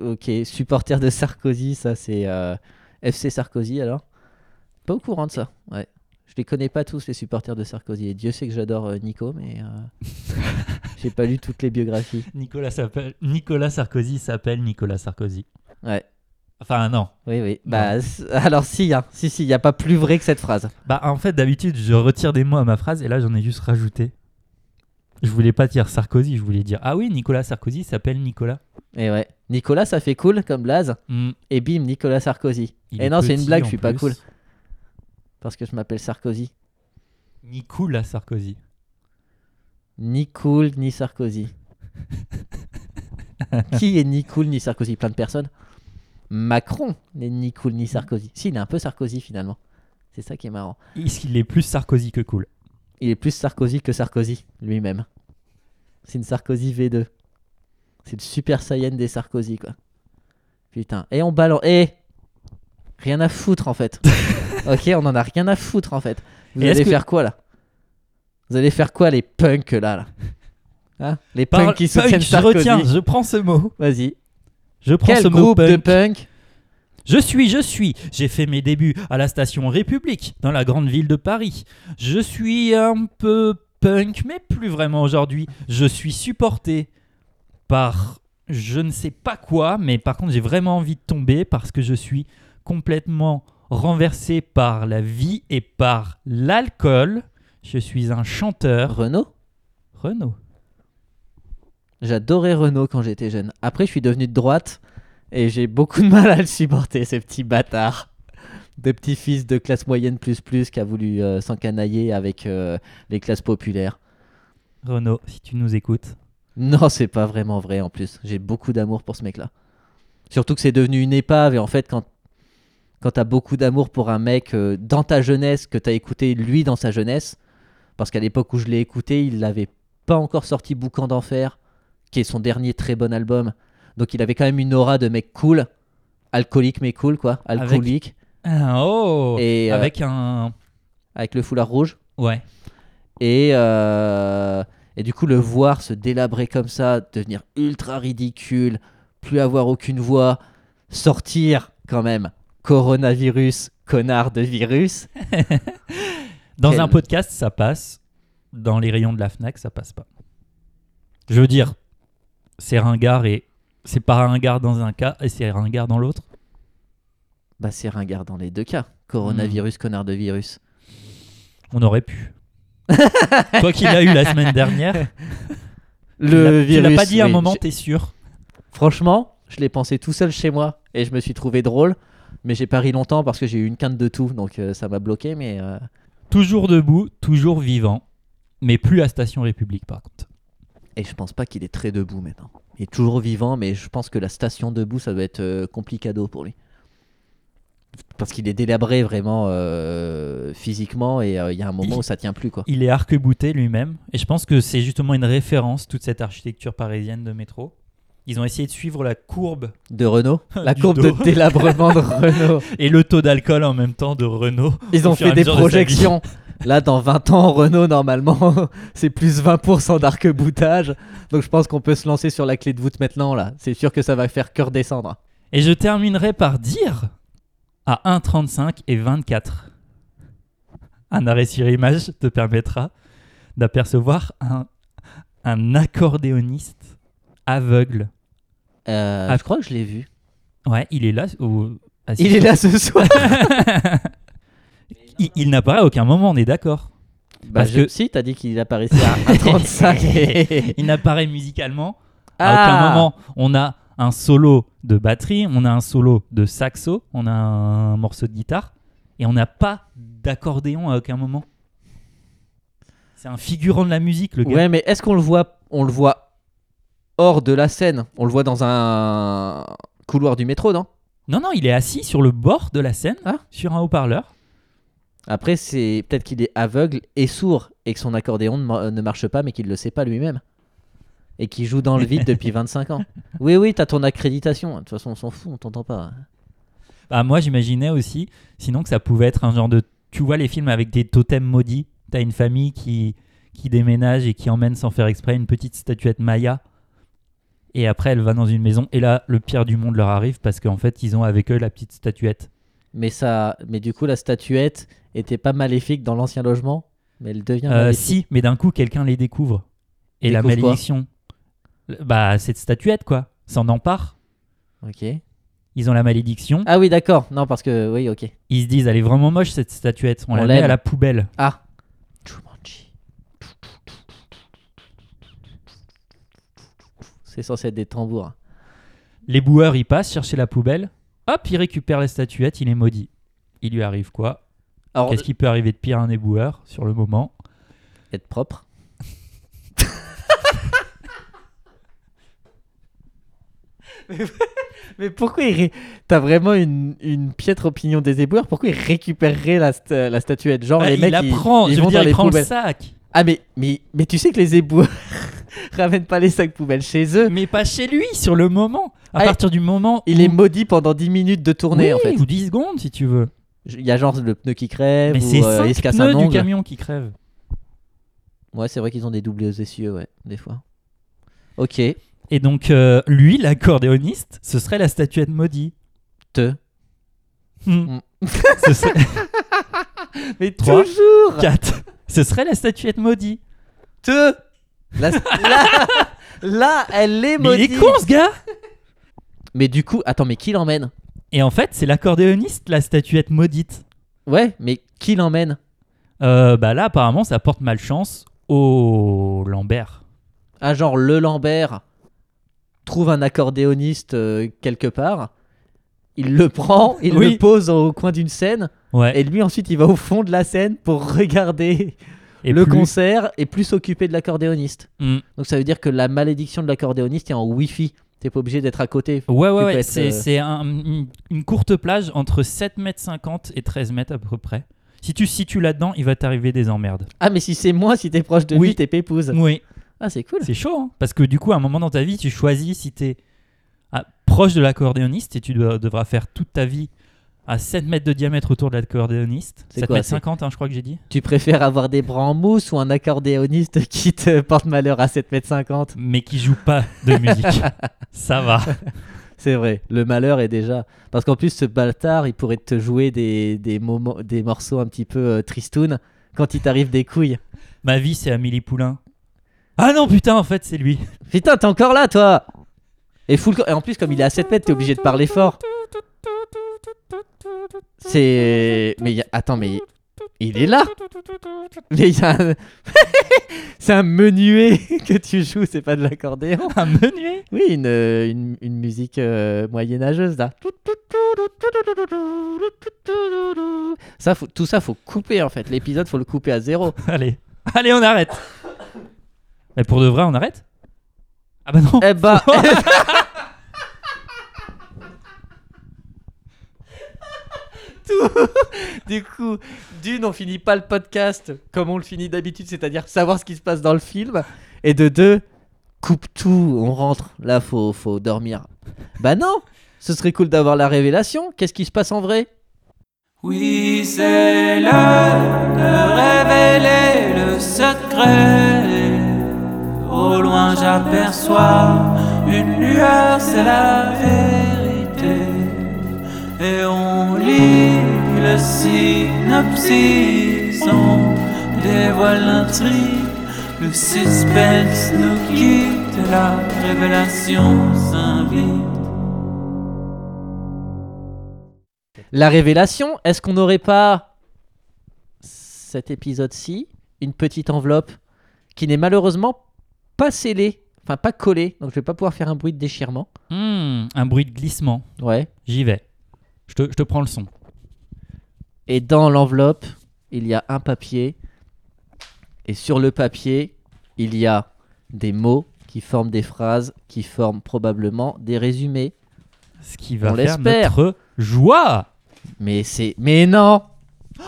Ok, supporter de Sarkozy, ça c'est. euh, FC Sarkozy alors Pas au courant de ça, ouais. Je les connais pas tous, les supporters de Sarkozy. Et Dieu sait que j'adore euh, Nico, mais. euh, J'ai pas lu toutes les biographies. Nicolas, s'appelle- Nicolas Sarkozy s'appelle Nicolas Sarkozy. Ouais, Enfin, non. oui, oui. Bah, c- alors si, hein. si, si, il n'y a pas plus vrai que cette phrase. Bah, en fait, d'habitude, je retire des mots à ma phrase et là, j'en ai juste rajouté. Je voulais pas dire Sarkozy, je voulais dire Ah oui, Nicolas Sarkozy s'appelle Nicolas. Et ouais. Nicolas, ça fait cool comme blaze. Hmm, Et bim, Nicolas Sarkozy. il Et est non, c'est une petit, blague, en je suis pas plus. cool. Parce que je m'appelle Sarkozy. Nicolas Sarkozy. Ni cool, ni Sarkozy. Qui est ni cool, ni Sarkozy? Plein de personnes. Macron n'est ni cool, ni Sarkozy. Si, il est un peu Sarkozy finalement. C'est ça qui est marrant. Est-ce qu'il est plus Sarkozy que cool? Il est plus Sarkozy que Sarkozy lui-même. C'est une Sarkozy V2. C'est le super saiyan des Sarkozy, quoi. Putain. Et on balance. Et rien à foutre en fait. ok, on en a rien à foutre en fait. Vous Et allez que- faire quoi là? Vous allez faire quoi les punks là, là? Hein? Les punks qui punk, soutiennent je Sarkozy. retiens, je prends ce mot. Vas-y. Je prends Quel ce mot groupe de punk. punk Je suis, je suis. J'ai fait mes débuts à la station République, dans la grande ville de Paris. Je suis un peu punk, mais plus vraiment aujourd'hui. Je suis supporté par je ne sais pas quoi, mais par contre j'ai vraiment envie de tomber parce que je suis complètement renversé par la vie et par l'alcool. Je suis un chanteur. Renault Renaud. J'adorais Renault quand j'étais jeune. Après, je suis devenu de droite et j'ai beaucoup de mal à le supporter, ces petits bâtards. De petits fils de classe moyenne plus plus qui a voulu euh, s'encanailler avec euh, les classes populaires. Renaud, si tu nous écoutes. Non, c'est pas vraiment vrai en plus. J'ai beaucoup d'amour pour ce mec-là. Surtout que c'est devenu une épave et en fait, quand quand t'as beaucoup d'amour pour un mec euh, dans ta jeunesse, que t'as écouté lui dans sa jeunesse, parce qu'à l'époque où je l'ai écouté, il n'avait pas encore sorti Boucan d'enfer, qui est son dernier très bon album. Donc il avait quand même une aura de mec cool, alcoolique mais cool quoi, alcoolique, Ah, oh Et, euh, Avec un. avec le foulard rouge. Ouais. Et, euh, et du coup, le voir se délabrer comme ça, devenir ultra ridicule, plus avoir aucune voix, sortir quand même coronavirus, connard de virus. Dans Quel- un podcast, ça passe. Dans les rayons de la Fnac, ça passe pas. Je veux dire, c'est ringard et. C'est pas ringard dans un cas et c'est ringard dans l'autre. Bah, c'est ringard dans les deux cas. Coronavirus, connard de virus. On aurait pu. Toi qui l'as eu la semaine dernière, Le tu l'as- tu virus. l'as pas dit à un moment, t'es sûr? Franchement, je l'ai pensé tout seul chez moi et je me suis trouvé drôle. Mais j'ai pas ri longtemps parce que j'ai eu une quinte de tout, donc euh, ça m'a bloqué. Mais euh, Toujours debout, toujours vivant, mais plus à Station République par contre. et je pense pas qu'il est très debout maintenant. Il est toujours vivant, mais je pense que la station debout, ça doit être euh, complicado pour lui. Parce qu'il est délabré vraiment euh, physiquement et il y a un moment Il- où ça tient plus quoi. Il est arc-bouté lui-même, et je pense que c'est justement une référence, toute cette architecture parisienne de métro. Ils ont essayé de suivre la courbe De Renault, la courbe de délabrement de Renault. et le taux d'alcool en même temps de Renault. Ils ont fait des de projections. Là, dans 20 ans, Renault, normalement, c'est plus 20% d'arc-boutage. Donc je pense qu'on peut se lancer sur la clé de voûte maintenant, là. C'est sûr que ça va faire cœur descendre. Et je terminerai par dire à 1,35 et 24. Un arrêt sur image te permettra d'apercevoir un, un accordéoniste aveugle. Euh, Ah. je crois que je l'ai vu. Ouais, il est là. au- Il est là ce soir. il il n'apparaît à aucun moment, on est d'accord. bah, Parce je- que- Si, t'as dit qu'il apparaissait à 1,35. Il n'apparaît musicalement à Ah. aucun moment. On a un solo de batterie, on a un solo de saxo, on a un morceau de guitare, et on n'a pas d'accordéon à aucun moment. C'est un figurant de la musique, le gars. Ouais, mais est-ce qu'on le voit On le voit hors de la scène. On le voit dans un couloir du métro, non? Non, non, il est assis sur le bord de la scène, Ah. sur un haut-parleur. Après, c'est peut-être qu'il est aveugle et sourd et que son accordéon ne, mar- ne marche pas, mais qu'il le sait pas lui-même. Et qu'il joue dans le vide depuis 25 ans. Oui, oui, t'as ton accréditation. De toute façon, on s'en fout, on t'entend pas. Bah, moi, j'imaginais aussi, sinon que ça pouvait être un genre de. Tu vois les films avec des totems maudits T'as une famille qui, qui déménage et qui emmène sans faire exprès une petite statuette Maya. Et après, elle va dans une maison. Et là, le pire du monde leur arrive parce qu'en fait, ils ont avec eux la petite statuette. Mais ça, mais du coup, la statuette était pas maléfique dans l'ancien logement, mais elle devient Euh, maléfique. si, mais d'un coup, quelqu'un les découvre. Et la Découvre malédiction. Bah, cette statuette, quoi. S'en empare. Ok. Ils ont la malédiction. Ah oui, d'accord. Non, parce que oui, ok. Ils se disent, elle est vraiment moche cette statuette. On, On la met à la poubelle. Ah. C'est censé être des tambours. Les boueurs, ils passent chercher la poubelle. Hop, ils récupèrent la statuette. Il est maudit. Il lui arrive quoi? Qu'est-ce qui peut arriver de pire à un éboueur sur le moment? Être propre. mais, mais pourquoi il ré- T'as vraiment une, une piètre opinion des éboueurs? Pourquoi ils récupéreraient la, sta- la statuette? Genre Bah, les Il mecs la ils, prend. ils je vont veux dire, dans il les prend le sac. Ah mais, mais, mais tu sais que les éboueurs ramènent pas les sacs poubelles chez eux. Mais pas chez lui, sur le moment. À Ah, partir du moment Il où... est maudit pendant 10 minutes de tournée en Oui, fait. ou 10 secondes si tu veux. Il y a genre le pneu qui crève Mais ou c'est euh, il 5 se casse un pneus du ongle. camion qui crèvent. Ouais, c'est vrai qu'ils ont des doubles essieux, ouais, des fois. Ok, Et donc, euh, lui, l'accordéoniste, ce serait la statuette maudite. te. Hmm. Mm. ce serait... Mais Trois. toujours 4. Ce serait la statuette maudite. Te là, là, là, elle est Mais il est maudite. con ce gars Mais du coup, attends, mais qui l'emmène? Et en fait, c'est l'accordéoniste, la statuette maudite. Ouais, mais qui l'emmène? Euh, bah là, apparemment, ça porte malchance au Lambert. Ah, genre le Lambert trouve un accordéoniste euh, quelque part, il le prend, il Oui. le pose au coin d'une scène, Ouais. et lui ensuite il va au fond de la scène pour regarder Et le plus- concert et plus s'occuper de l'accordéoniste. Hmm. Donc ça veut dire que la malédiction de l'accordéoniste est en Wi-Fi T'es pas obligé d'être à côté. Ouais, ouais, ouais. C'est euh, c'est un- une, courte plage entre 7,50 m et 13 mètres à peu près. Si tu situes là-dedans, il va t'arriver des emmerdes. Ah, mais si c'est moi, si t'es proche de Oui. lui, t'es pépouse. Oui, Ah, c'est cool. c'est chaud. hein. Parce que du coup, à un moment dans ta vie, tu choisis si t'es ah, proche de l'accordéoniste et tu dois- devras faire toute ta vie à 7 mètres de diamètre autour de l'accordéoniste. C'est 7 quoi, mètres c'est- 50, hein, je crois que j'ai dit. Tu préfères avoir des bras en mousse ou un accordéoniste qui te porte malheur à 7m50 Mais qui joue pas de musique. Ça va. C'est vrai, le malheur est déjà. Parce qu'en plus, ce bâtard, il pourrait te jouer des, des, moments, des morceaux un petit peu euh, tristounes quand il t'arrive des couilles. Ma vie, c'est Amélie Poulain. Ah non, putain, en fait, c'est lui. Putain, t'es encore là, toi et, full et en plus, comme il est à 7 mètres, t'es obligé de parler fort. C'est. Mais y a- attends, mais. Il est là Mais il y a un- C'est un menuet que tu joues, c'est pas de l'accordéon. Un menuet? Oui, une, euh, une, une musique euh, moyenâgeuse là. Ça, faut- tout ça, faut couper en fait. L'épisode, faut le couper à zéro. Allez. Allez, on arrête. Mais pour de vrai, on arrête? Ah bah non. Eh bah. Du coup, d'une, on finit pas le podcast comme on le finit d'habitude, c'est-à-dire savoir ce qui se passe dans le film. Et de deux, coupe tout, on rentre. Là, faut, faut dormir. Bah non, ce serait cool d'avoir la révélation. Qu'est-ce qui se passe en vrai? Oui, c'est l'heure de révéler le secret. Au loin, j'aperçois une lueur, c'est la vérité. Et on lit le synopsis, on dévoile l'intrigue. Le suspense nous quitte, la révélation s'invite. La révélation, est-ce qu'on n'aurait pas cet épisode-ci une petite enveloppe qui n'est malheureusement pas scellée, enfin pas collée, donc je vais pas pouvoir faire un bruit de déchirement. Hmm, un bruit de glissement. Ouais. J'y vais. Je te, je te prends le son. Et dans l'enveloppe, il y a un papier. Et sur le papier, il y a des mots qui forment des phrases, qui forment probablement des résumés. Ce qui va On faire notre joie. Mais c'est, mais non,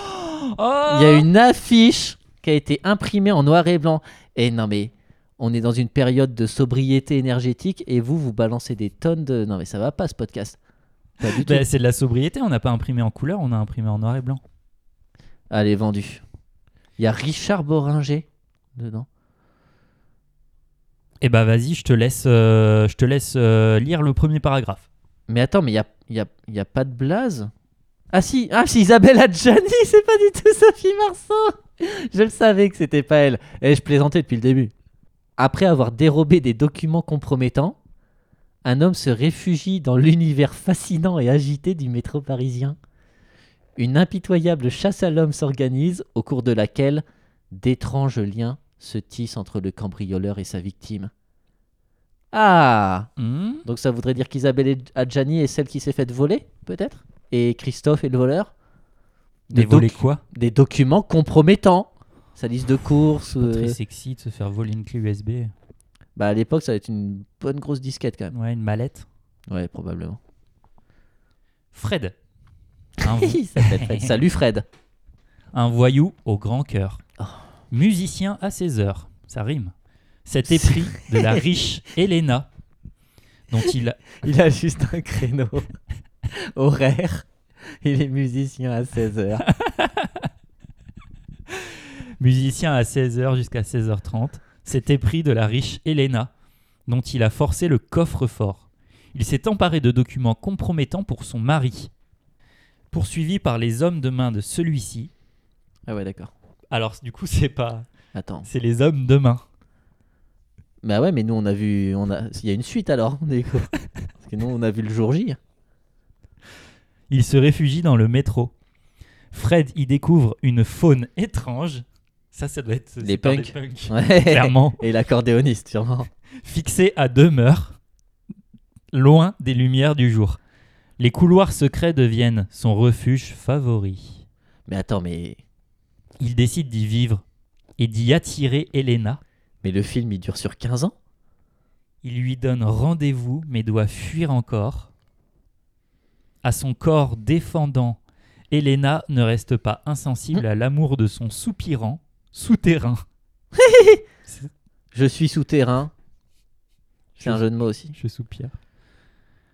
Oh il y a une affiche qui a été imprimée en noir et blanc. Et non mais, on est dans une période de sobriété énergétique et vous, vous balancez des tonnes de. Non mais ça va pas ce podcast. Bah, c'est de la sobriété. On n'a pas imprimé en couleur, on a imprimé en noir et blanc. Allez, vendu. Il y a Richard Boringer dedans. Eh bah vas-y, je te laisse, euh, je te laisse euh, lire le premier paragraphe. Mais attends, mais il n'y a, y a, y a pas de blaze? Ah si, ah, c'est Isabelle Adjani, c'est pas du tout Sophie Marceau Je le savais que c'était pas elle. Et je plaisantais depuis le début. Après avoir dérobé des documents compromettants, un homme se réfugie dans l'univers fascinant et agité du métro parisien. Une impitoyable chasse à l'homme s'organise, au cours de laquelle d'étranges liens se tissent entre le cambrioleur et sa victime. Ah Hmm? Donc ça voudrait dire qu'Isabelle Adjani est celle qui s'est faite voler, peut-être? Et Christophe est le voleur? Des volets quoi? Des documents compromettants. Sa liste de courses. euh, Très sexy de se faire voler une clé USB. Bah à l'époque, ça va être une bonne grosse disquette quand même. Ouais, une mallette. Ouais, probablement. Fred. Un, vo- Il s'appelle Fred. Salut Fred. un voyou au grand cœur. Oh. Musicien à ses heures. Ça rime. Cet épris de la riche Elena, dont il, Il a juste un créneau horaire. Il est musicien à 16h. musicien à 16h jusqu'à 16h30, cet épris de la riche Elena, dont il a forcé le coffre-fort. Il s'est emparé de documents compromettants pour son mari. Poursuivi par les hommes de main de celui-ci. Ah ouais, d'accord. Alors, du coup, c'est pas. Attends. C'est les hommes de main. Bah ouais, mais nous on a vu. On a... Il y a une suite alors, du coup. Parce que nous on a vu le jour J. Il se réfugie dans le métro. Fred y découvre une faune étrange. Ça, ça doit être. Les punks. des punks. Ouais. Clairement. Et l'accordéoniste, sûrement. Fixé à demeure, loin des lumières du jour. Les couloirs secrets deviennent son refuge favori. Mais attends, mais. Il décide d'y vivre et d'y attirer Elena. Mais le film il dure sur 15 ans? Il lui donne rendez-vous, mais doit fuir encore. À son corps défendant, Elena ne reste pas insensible à l'amour de son soupirant souterrain. Je suis souterrain. C'est un jeu de mots aussi. Je soupire.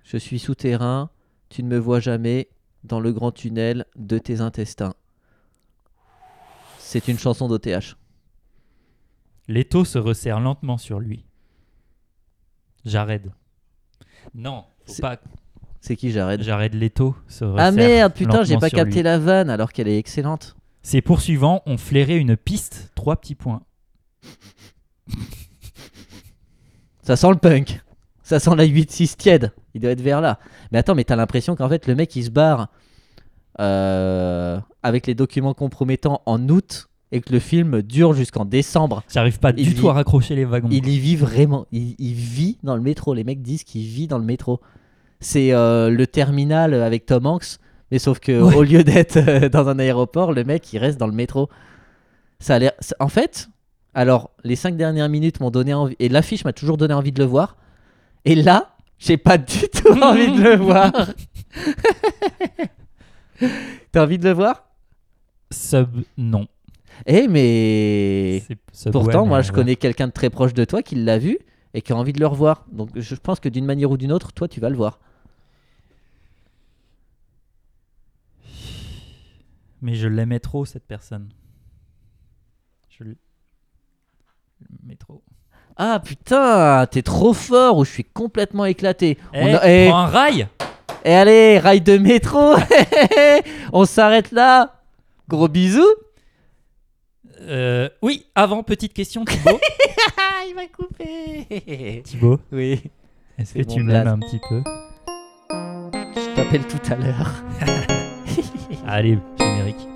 Je suis souterrain. Tu ne me vois jamais dans le grand tunnel de tes intestins. C'est une chanson d'OTH. L'étau se resserre lentement sur lui. Jared. Non, faut pas. C'est qui Jared Jared Leto se resserre. Ah merde, putain, j'ai lentement pas sur capté lui. la vanne alors qu'elle est excellente. Ses poursuivants ont flairé une piste, trois petits points. Ça sent le punk. Ça sent la 8-6 tiède. Il doit être vers là. Mais attends, mais t'as l'impression qu'en fait, le mec, il se barre euh, avec les documents compromettants en août et que le film dure jusqu'en décembre. J'arrive pas Il du vit- tout à raccrocher les wagons. Il y vit vraiment. Il, il vit dans le métro. Les mecs disent qu'il vit dans le métro. C'est euh, le terminal avec Tom Hanks. Mais sauf que Ouais. au lieu d'être euh, dans un aéroport, le mec, il reste dans le métro. Ça a l'air. En fait, alors, les cinq dernières minutes m'ont donné envie. Et l'affiche m'a toujours donné envie de le voir. Et là, j'ai pas du tout envie de le voir. T'as envie de le voir? Sub, non. Eh, mais. C'est- Subway, Pourtant, mais moi, je ouais. connais quelqu'un de très proche de toi qui l'a vu et qui a envie de le revoir. Donc, je pense que d'une manière ou d'une autre, toi, tu vas le voir. Mais je l'aimais trop, cette personne. Je l'aimais trop. Ah putain, t'es trop fort ou je suis complètement éclaté. Eh, On a- eh, prends un rail eh, allez, rail de métro. On s'arrête là. Gros bisous. Euh, Oui, avant, petite question, Thibaut. Il m'a coupé. Thibaut, Oui, est-ce que tu m'aimes un petit peu? Je t'appelle tout à l'heure. Allez, générique.